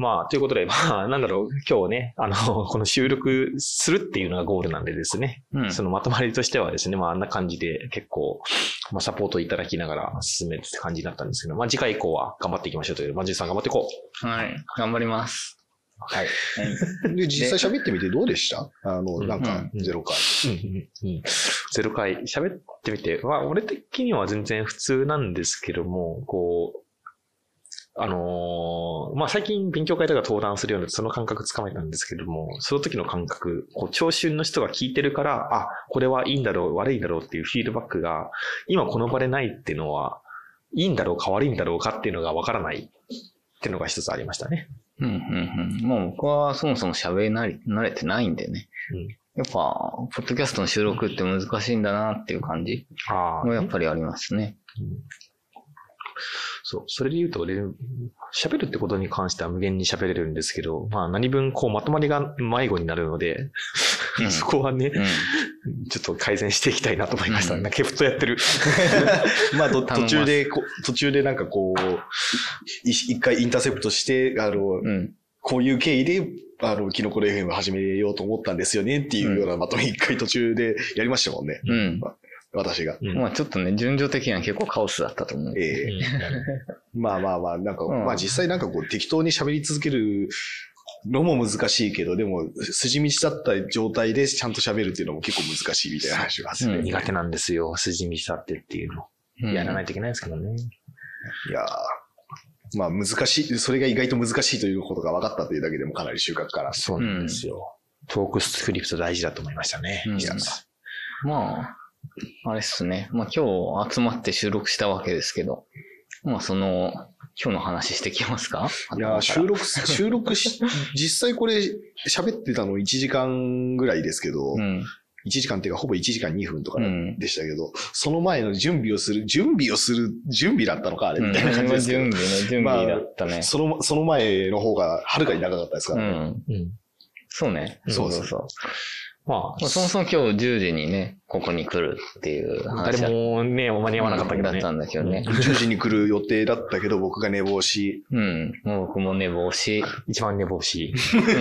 まあ、ということで、まあ、なんだろう、今日ね、あの、この収録するっていうのがゴールなんでですね、うん。そのまとまりとしてはですね、まあ、あんな感じで結構、まあ、サポートいただきながら進めるって感じだったんですけど、まあ、次回以降は頑張っていきましょうという、まあ、じゅうさん頑張っていこう。はい。頑張ります。はい。で、実際喋ってみてどうでした？あの、なんかう、んゼロ回。うんうんうんゼロ回喋ってみて、まあ、俺的には全然普通なんですけども、こう、あのーまあ、最近勉強会とか登壇するようなその感覚つかめたんですけども、その時の感覚、こう、聴衆の人が聞いてるから、あ、これはいいんだろう、悪いんだろうっていうフィードバックが、今この場でないっていうのは、いいんだろうか悪いんだろうかっていうのがわからないっていうのが一つありましたね。うん、うん、うん。もう僕はそもそも喋りなり慣れてないんでね。うんやっぱ、ポッドキャストの収録って難しいんだなっていう感じあもやっぱりありますね。そう。それで言うと、俺、喋るってことに関しては無限に喋れるんですけど、まあ何分こうまとまりが迷子になるので、うん そこはね、うん。ちょっと改善していきたいなと思いました。うんなんかケフトやってる。まあ、途中でこ、途中でなんかこう、い一回インターセプトして、あの、うん。こういう経緯で、あの、キノコレ FM 始めようと思ったんですよねっていうようなまとめ一回途中でやりましたもんね。うん。私が。うんまあちょっとね、順序的には結構カオスだったと思う。ええ まあまあまあ、なんか、うんまあ実際なんかこう適当に喋り続けるのも難しいけど、でも筋道だった状態でちゃんと喋るっていうのも結構難しいみたいな話があって、うん苦手なんですよ。筋道だってっていうの。うんやらないといけないですけどね。いやーまあ難しい、それが意外と難しいということが分かったというだけでもかなり収穫から。そうなんですよ。トークスクリプト大事だと思いましたね。うん一つまあ、あれっすね。まあ今日集まって収録したわけですけど、まあその、今日の話してきますか？いやー収録、収録し、実際これ喋ってたの1時間ぐらいですけど、うん。1時間っていうかほぼ1時間2分とかうんでしたけど、その前の準備をする、準備をする、準備だったのかあれみたいな感じですけど、準備ね、準備だったね。その、その前の方がはるかに長かったですから、ねうん。うん。そうね。そうそうそう。ままあ、そもそも今日10時にね、ここに来るっていうあ、話誰もね、間に合わなかったけどね。だったんだけどね。10時に来る予定だったけど、僕が寝坊し、うん。もう僕も寝坊し、一番寝坊し。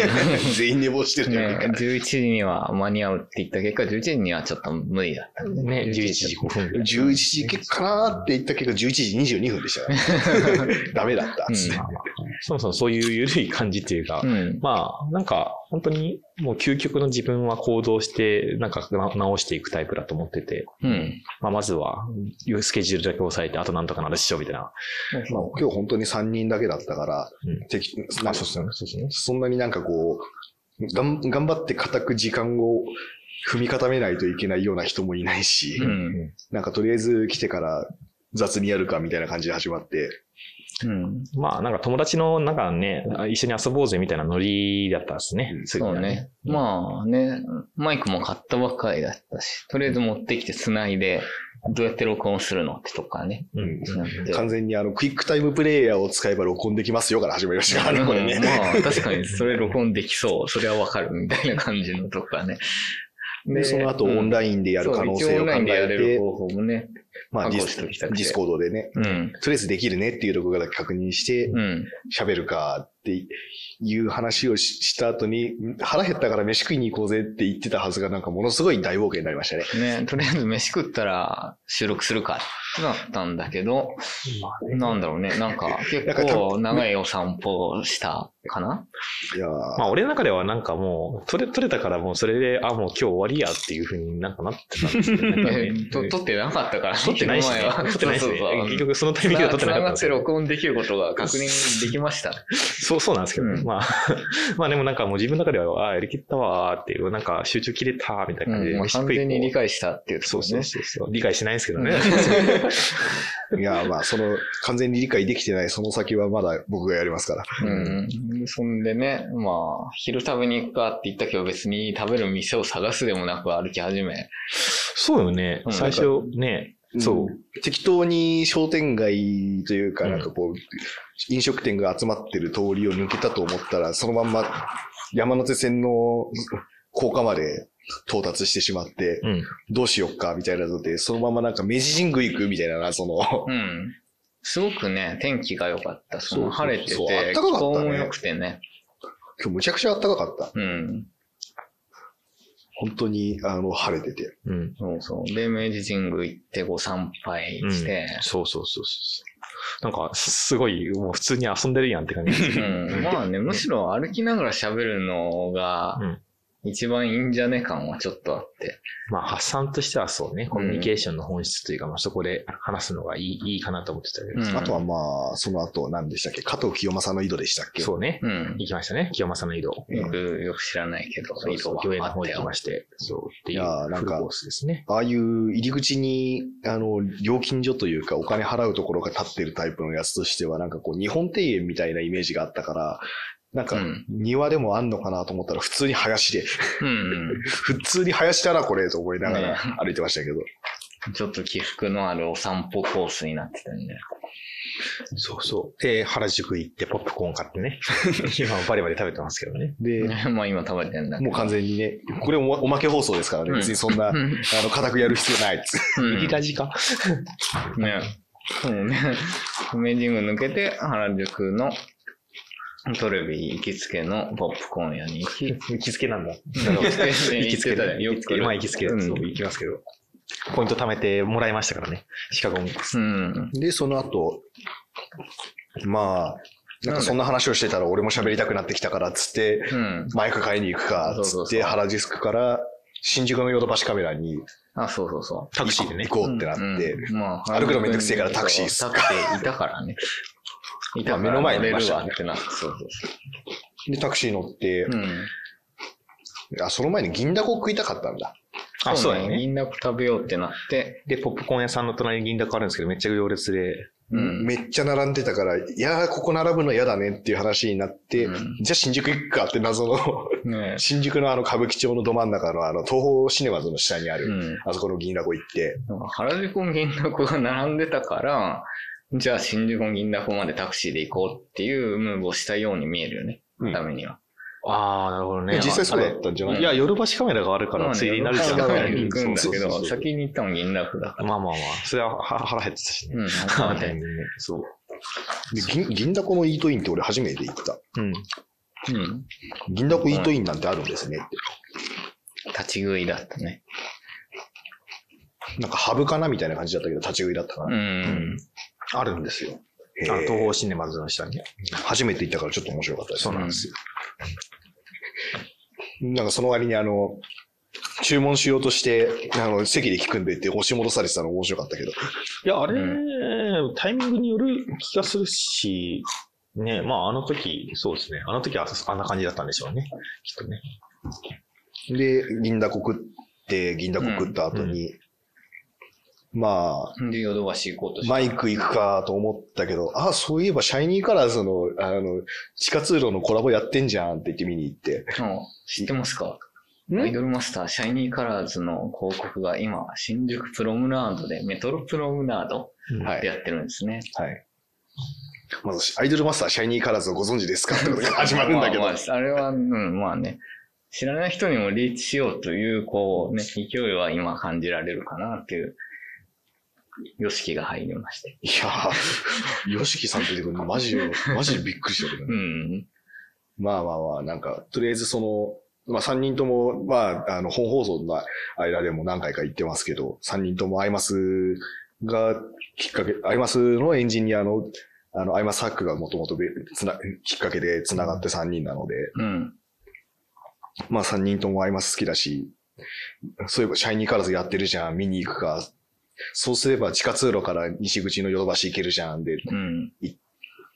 全員寝坊してるじゃね、ん。11時には間に合うって言った結果、11時にはちょっと無理だったんでね、11時5分ぐらい。11時かなーって言った結果、11時22分でしたから、ね。ダメだったっつって。まあまあそもそもそういう緩い感じっていうか、うん。まあ、なんか、本当に、もう究極の自分は行動して、なんかな直していくタイプだと思ってて、うん。まあ、まずは、スケジュールだけ抑えて、あとなんとかなるっしょ、みたいな。まあ、今日本当に3人だけだったから、うん適なんかそうですね。そうですね。そんなになんかこう、がん頑張って固く時間を踏み固めないといけないような人もいないし、うん。なんかとりあえず来てから雑にやるかみたいな感じで始まって、うん。まあ、なんか友達の、なんかね、一緒に遊ぼうぜみたいなノリだったですね。そうね。まあね、マイクも買ったばっかりだったし、とりあえず持ってきて繋いで、どうやって録音するのってとかね。うん。完全にあの、クイックタイムプレイヤーを使えば録音できますよから始まりましたからね、これね。うんまあ、確かにそれ録音できそう。それはわかるみたいな感じのとかね。で、その後オンラインでやる可能性を考そう一応オンラインでやれえて、る方法もね。まあディスディスコードでね、うん。とりあえずできるねっていうところだけ確認して、うん。喋るかっていう話をしした後に、腹減ったから飯食いに行こうぜって言ってたはずが、なんかものすごい大冒険になりましたね。ね、とりあえず飯食ったら収録するかってなったんだけど、なんだろうね、なんか結構長いお散歩をしたかな？いやー。まあ、俺の中ではなんかもう、取れ、取れたからもうそれで、あ、もう今日終わりやっていうふうになんかなってたんですけど、ね。と撮ってなかったから。ね、撮ってないしね。この前は。撮ってないしね。結局そのタイミングでは撮ってなかったんですつながってよ。録音できることが確認できました。そう、そうなんですけど、うん。まあ、まあでもなんかもう自分の中では、あ、やりきったわーっていう、なんか集中切れたみたいな感じで、うん。まあ、完全に理解解したっていうとこそうそう。そうそう。理解してないんですけどね。いやーまあ、その、完全に理解できてないその先はまだ僕がやりますから。うん。そんでね、まあ、昼食べに行くかって言ったけど別に食べる店を探すでもなく歩き始め。そうよねう。ん最初ね、そう。ん適当に商店街というか、うんなんかこう、飲食店が集まってる通りを抜けたと思ったら、そのまんま山手線の高架まで到達してしまって、うん。どうしよっかみたいなので、そのままなんか明治神宮行くみたいな、その、うん。すごくね、天気が良かった。その晴れてて、そうそうそうあ気ったかかったね候も良くてね。今日むちゃくちゃ暖かかった。うん。本当に、あの、晴れてて。うん。そうそう。で、明治神宮行ってご参拝して、そうそうそうそう。なんか、すごい、もう普通に遊んでるやんって感じ。うん。まあね、むしろ歩きながら喋るのがうん、一番いいんじゃね感はちょっとあって。まあ発散としてはそうね、コミュニケーションの本質というか、まあそこで話すのがいいいいかなと思ってたけど、うんあとはまあ、その後何でしたっけ？加藤清正の井戸でしたっけ？そうね、うん。行きましたね、清正の井戸。よく、よく知らないけど、そうそう、移動御苑のはあったよ方に行きま。して、そうっていういやーなんかフルコースですね。ああいう入り口に、あの、料金所というか、お金払うところが立ってるタイプのやつとしては、なんかこう、日本庭園みたいなイメージがあったから、なんかうん、庭でもあんのかなと思ったら、普通に林で、うん 普通に林だな、これ、と思いながねら歩いてましたけど。うん。ちょっと起伏のあるお散歩コースになってたんで。そうそう。で、原宿行ってポップコーン買ってね。今バリバリ食べてますけどね。で、まあ今食べてんだ。もう完全にね、これおおまけ放送ですからね、うん別にそんな、あうんの、固くやる必要ないっつ。うんいい感じか？ね。そうね。明治宮抜けて、原宿のトレビ行きつけのポップコーン屋に行き、行きつけなんだ。行 行きつけだよ。よく来るまあ行きつけ、うんそう行きますけど。ポイント貯めてもらいましたからね。シカゴに。うん。で、その後、まあ、なんかそんな話をしてたら俺も喋りたくなってきたからっつって、うん。マイク買いに行くかっつって、原宿から新宿のヨドバシカメラにあ、そうそうそタクシーでね。行こうってなって、うんまあ、歩くのめんどくせえからタクシーっすタクシーいたからね。いた目の前にいましたなって、そうそうで、タクシー乗って、そう。うん。あ、その前に銀だこ食いたかったんだ。あ、そうだよね。銀だこ食べようってなって、で、ポップコーン屋さんの隣に銀だこあるんですけど、めっちゃ行列で。うん。めっちゃ並んでたから、いやー、ここ並ぶの嫌だねっていう話になって、うんじゃあ新宿行くかって謎の、ね新宿のあの歌舞伎町のど真ん中のあの東宝シネマズの下にある、うん。あそこの銀だこ行って、原宿の銀だこが並んでたから、じゃあ新宿の銀だこまでタクシーで行こうっていうムーブをしたように見えるよね。うんためには。ああ、なるほどね。実際そうだったんじゃないいや、ヨドバシカメラがあるから、ついでになるじゃん。まあね行くんだけど、そうそうそうそう先に行ったの銀だこだから。まあまあまあ、それはは腹減ってたしね。うん。そう。で銀銀だこのイートインって俺初めて行った。うん。うん。銀だこイートインなんてあるんですねって。立ち食いだったね。なんかハブかなみたいな感じだったけど、立ち食いだったかうな。ん。あるんですよ。あの、東宝シネマズの下にね。初めて行ったからちょっと面白かったです。そうなんですよ。なんかその割にあの、注文しようとして、あの、席で聞くんでって押し戻されてたの面白かったけど。いや、あれ、うタイミングによる気がするし、ね、まああの時、そうですね。あの時はあんな感じだったんでしょうね。きっとね。で、銀だこ食って、銀だこ食った後に、まあ、で、ヨドバシ行こうと。マイク行くかと思ったけど、あ、そういえばシャイニーカラーズの、あの、地下通路のコラボやってんじゃんって言って見に行って。あ知ってますか？ん？アイドルマスター、シャイニーカラーズの広告が今、新宿プロムナードで、メトロプロムナードはいでやってるんですね。はい。まず、アイドルマスターシャイニーカラーズをご存知ですかってことが 始まるんだけど。まあまああれは、うん、まあね、知らない人にもリーチしようという、こうね、勢いは今感じられるかなっていう、よしきが入りまして。いやー、ヨシキさん出てくるのマジで、マジでびっくりしたけどうね。ん。まあまあまあ、なんか、とりあえずその、まあ3人とも、まあ、あの、本放送の間でも何回か言ってますけど、3人ともアイマスがきっかけ、アイマスのエンジニアの、あの、アイマスハックがもともとつな、きっかけで繋がって3人なので、うん。まあ3人ともアイマス好きだし、そういえばシャイニーカラーズやってるじゃん、見に行くか。そうすれば地下通路から西口のヨドバシ行けるじゃんで、うん。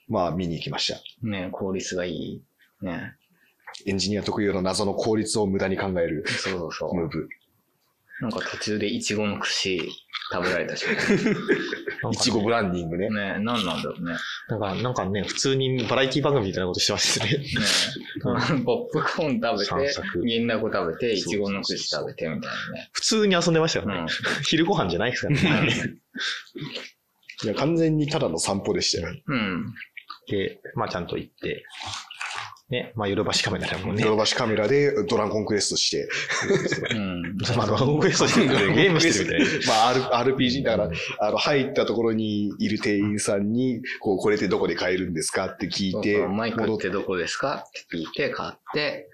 まあ見に行きました。ね効率がいい。ねエンジニア特有の謎の効率を無駄に考えるそうそうそう。ムーブ。なんか途中でイチゴの串食べられたし。いちごブランディングね。何なんだろうね。なんか、なんかね、普通にバラエティ番組みたいなことしてますね。ねポップコーン食べて散策、銀だこ食べて、イチゴの串食べてみたいなね。普通に遊んでましたよね。うん昼ご飯じゃないですからね。いや、完全にただの散歩でしたよ。うん。で、まあちゃんと行って。ね、まあ、ヨドバシカメラだもんねヨ。ドバシカメラでドラゴンクエストして、うん。まあ、ドラゴンクエストしてるゲームしてるみたいな。まあ、R- RPG だから、あの、入ったところにいる店員さんに、こう、これってどこで買えるんですかって聞いて、マイク戻ってどこですかって聞いて、買って、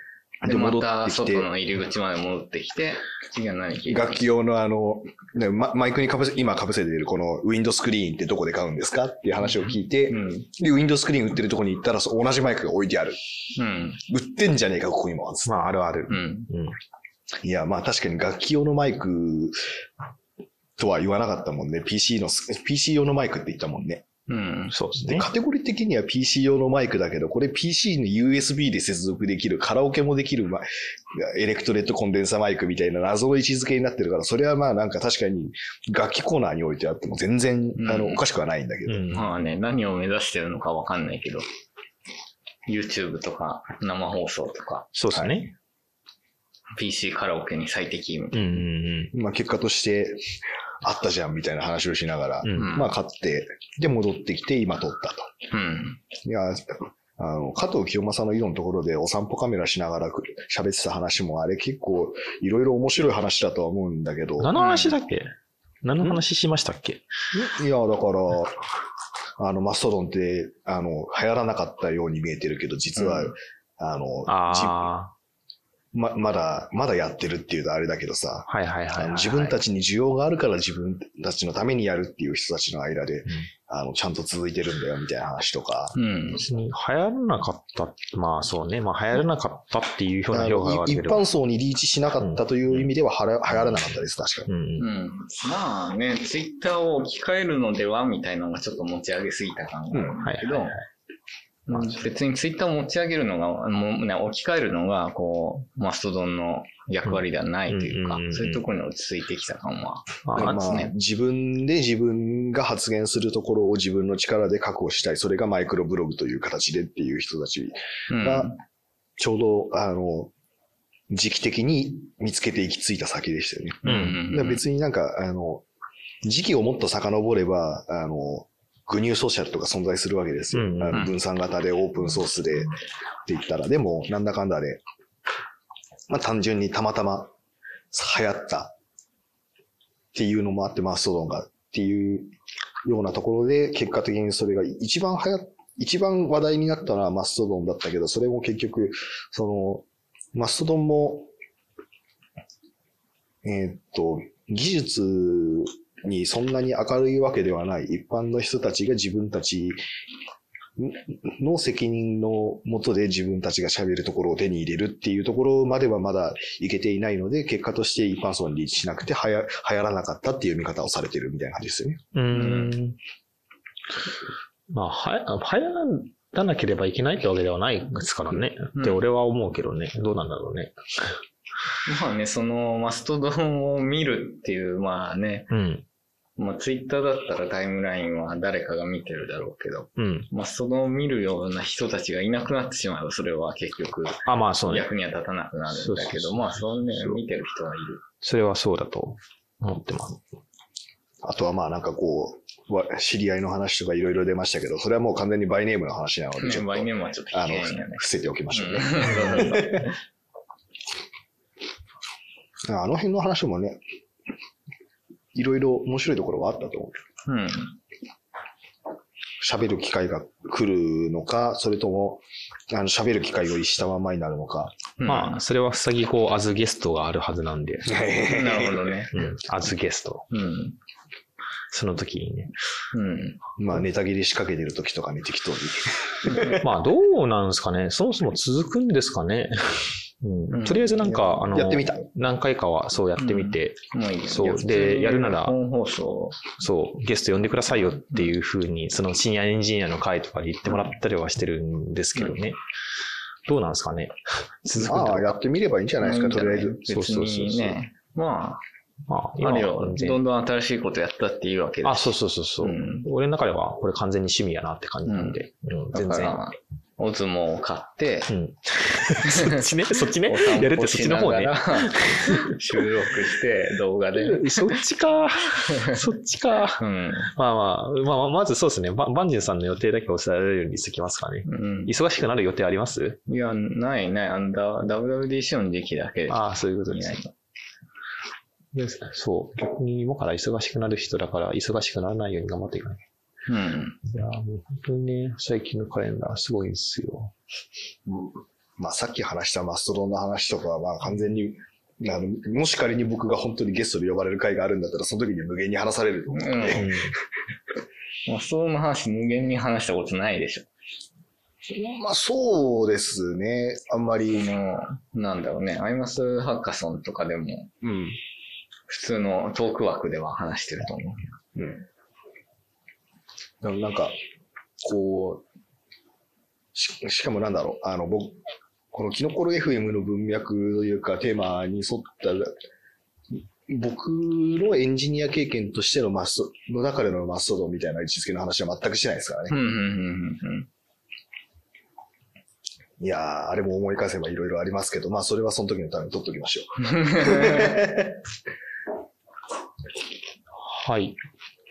で、でま戻ったてきて外の入り口まで戻ってきて、次は何聞いた楽器用のあの、ねママイクにかぶせ、今かぶせているこのウィンドスクリーンってどこで買うんですかっていう話を聞いて、うん。で、ウィンドスクリーン売ってるところに行ったら、そう同じマイクが置いてある。うん。売ってんじゃねえか、ここにも。まあ、あるあるう。ん。うん。いや、まあ確かに楽器用のマイクとは言わなかったもんね。PC の、PC 用のマイクって言ったもんね。うん。で、そうですね。カテゴリー的には PC 用のマイクだけど、これ PC に USB で接続できる、カラオケもできるマイエレクトレットコンデンサマイクみたいな謎の位置づけになってるから、それはまあなんか確かに楽器コーナーに置いてあっても全然、うんあの、おかしくはないんだけど。うん。まあね、何を目指してるのかわかんないけど、YouTube とか生放送とか、そうですね。PC カラオケに最適みたいうんうんまあ結果として、あったじゃんみたいな話をしながら、うん。まあ買って、で戻ってきて今撮ったと。な。うん。いや、あの、加藤清正の色のところでお散歩カメラしながら喋ってた話もあれ結構いろいろ面白い話だとは思うんだけど。何の話だっけ？何の話しましたっけ？いや、だから、あの、マストドンって、あの、流行らなかったように見えてるけど、実は、うんあの、あま、まだ、まだやってるっていうとあれだけどさ、あ、はいはいはいはい自分たちに需要があるから自分たちのためにやるっていう人たちの間で、あの、ちゃんと続いてるんだよみたいな話とか、うん。別に流行らなかった。まあそうね。まあ流行らなかったっていうようなあ評価があるけど。般層にリーチしなかったという意味でははら流行らなかったです、確かに。うんう。ん。まあね、ツイッターを置き換えるのではみたいなのがちょっと持ち上げすぎた感があるんだけど、はいはいはい。まあうん別にツイッターを持ち上げるのが、もうね、置き換えるのが、こう、マストドンの役割ではないというかうんうんうんう、んそういうところに落ち着いてきた感は。まあ、まあですね自分で自分が発言するところを自分の力で確保したい。それがマイクロブログという形でっていう人たちうん。が、ちょうど、あの、時期的に見つけて行き着いた先でしたよね。うん別になんか、あの、時期をもっと遡れば、あの、グニューソーシャルとか存在するわけですよ。うんうん分散型でオープンソースでって言ったら、でも、なんだかんだで、まあ単純にたまたま流行ったっていうのもあって、マストドンがっていうようなところで、結果的にそれが一番流行っ一番話題になったのはマストドンだったけど、それも結局、その、マストドンも、えーっと、技術にそんなに明るいわけではない一般の人たちが自分たちの責任のもとで自分たちが喋るところを手に入れるっていうところまではまだいけていないので、結果として一般層にリーチしなくてはや流行らなかったっていう見方をされてるみたいな感じですよね。うーん。まあ、はや、流行らなければいけないってわけではないですからね。うんって俺は思うけどね。どうなんだろうね。まあね、そのマストドンを見るっていう、まあね、うん。まあツイッターだったらタイムラインは誰かが見てるだろうけど、うん。マストドンを見るような人たちがいなくなってしまえば、それは結局あ、まあそうね。役には立たなくなるんだけど、そうそうそうまあそうねそう、見てる人はいる。それはそうだと思ってます。あとはまあなんかこう、わ知り合いの話とかいろいろ出ましたけど、それはもう完全にバイネームの話なので、ちょっね、とバイネームはちょっとあの伏せておきましょうね。うんそうそうそうあの辺の話もね、いろいろ面白いところがあったと思う。うん。喋る機会が来るのか、それとも、あの、喋る機会をしたままになるのか。まあ、それは塞ぎこう、アズゲストがあるはずなんで。あ、なるほどね。うん。アズゲスト。うん。その時にね。うん。まあ、ネタ切り仕掛けてる時とかに適当に。まあ、どうなんですかね。そもそも続くんですかね。うん。うんとりあえずなんか、あの、やってみた。何回かはそうやってみて、もういいよ。そう。でやるなら本放送。そう、ゲスト呼んでくださいよっていうふうに、そのシニアエンジニアの会とかで言ってもらったりはしてるんですけどね。どうなんですかね。続くあ、ろう。やってみればいいんじゃないですか、とりあえず。別にね。ままあ、あ、るよ。どんどん新しいことやったっていうわけだあ、しそうそうそうそう、うん俺の中ではこれ完全に趣味やなって感じなんで、うん全然。オズモを買って、うん。そっちね、そっちねやるってそっちの方ね 収録して動画で。そっちか。そっちか。うん。まあまあ、まあまあ、まずそうですね。ババンジンさんの予定だけお伝えられるようにしてきますかね。うん、忙しくなる予定あります？いや、ないない。あんだ、WWDC の時期だけで。ああ、そういうことですねそう。逆に今から忙しくなる人だから、忙しくならないように頑張っていかない。うん。いやー、もう本当にね、最近のカレンダーすごいんですよ。まあさっき話したマストドンの話とかは、まあ完全に、あの、もし仮に僕が本当にゲストで呼ばれる回があるんだったら、その時に無限に話されると思ううんんで、うん。まあ、その話無限に話したことないでしょ。まあそうですね。あんまり、なんだろうね、アイマスハッカソンとかでも、うん。普通のトーク枠では話してると思う。うん。でもなんか、こう、ししかもなんだろう、あの、僕、このキノコロ FM の文脈というかテーマに沿った、僕のエンジニア経験としてのマスト、の中でのマストドンみたいな位置づけの話は全くしてないですからねう。ん、うん、うん、いやー、あれも思い返せばいろいろありますけど、まあそれはその時のために取っときましょ はい。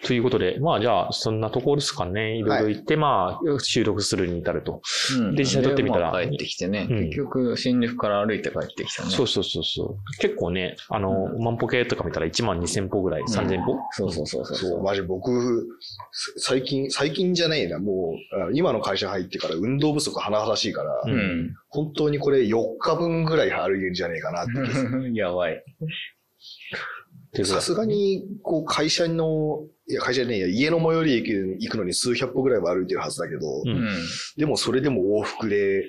ということで、まあじゃあ、そんなところですかね。いろいろ言って、まあ、収録するに至ると。うん。で実際撮ってみたら帰ってきてね、うん結局、新宿から歩いて帰ってきたね。そうそうそうそう。結構ね、あの、万歩計とか見たら1万2000歩ぐらい、3000歩、そうそうそうう。そう。そう、マジ僕、最近、最近じゃねえな、もう、あ今の会社入ってから運動不足甚だしいから、ううん。本当にこれ4日分ぐらい歩いてんじゃねえかなって。やばい。さすがに、こう、会社の、いや、会社ねえや、家の最寄り駅に行くのに数百歩ぐらいは歩いてるはずだけど、うんうん。でもそれでも往復で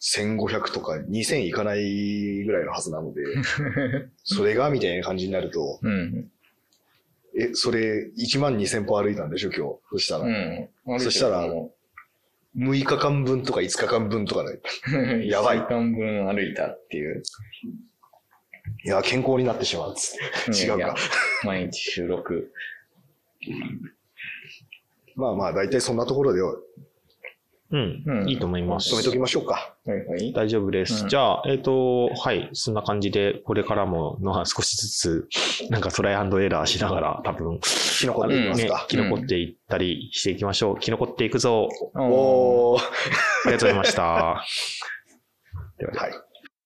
1500とか2000いかないぐらいのはずなので、それがみたいな感じになると、うん。え、それ1万2000歩歩いたんでしょ、今日？そしたら。うん。そしたらも6日間分とか5日間分とかね。う、やばい1週間分歩いたっていう。いや、健康になってしまうっつって。違うか。毎日収録。まあまあ、大体そんなところでうん、うんいいと思います。止めときましょうか。はいはい。大丈夫です。うんじゃあ、えっ、と、はい、そんな感じで、これからも、のは少しずつ、なんかトライアンドエラーしながら、多分、キノコでいきますねか、。生き残っていったりしていきましょう。生き残っていくぞ。おーおー。ありがとうございました。ではでははい。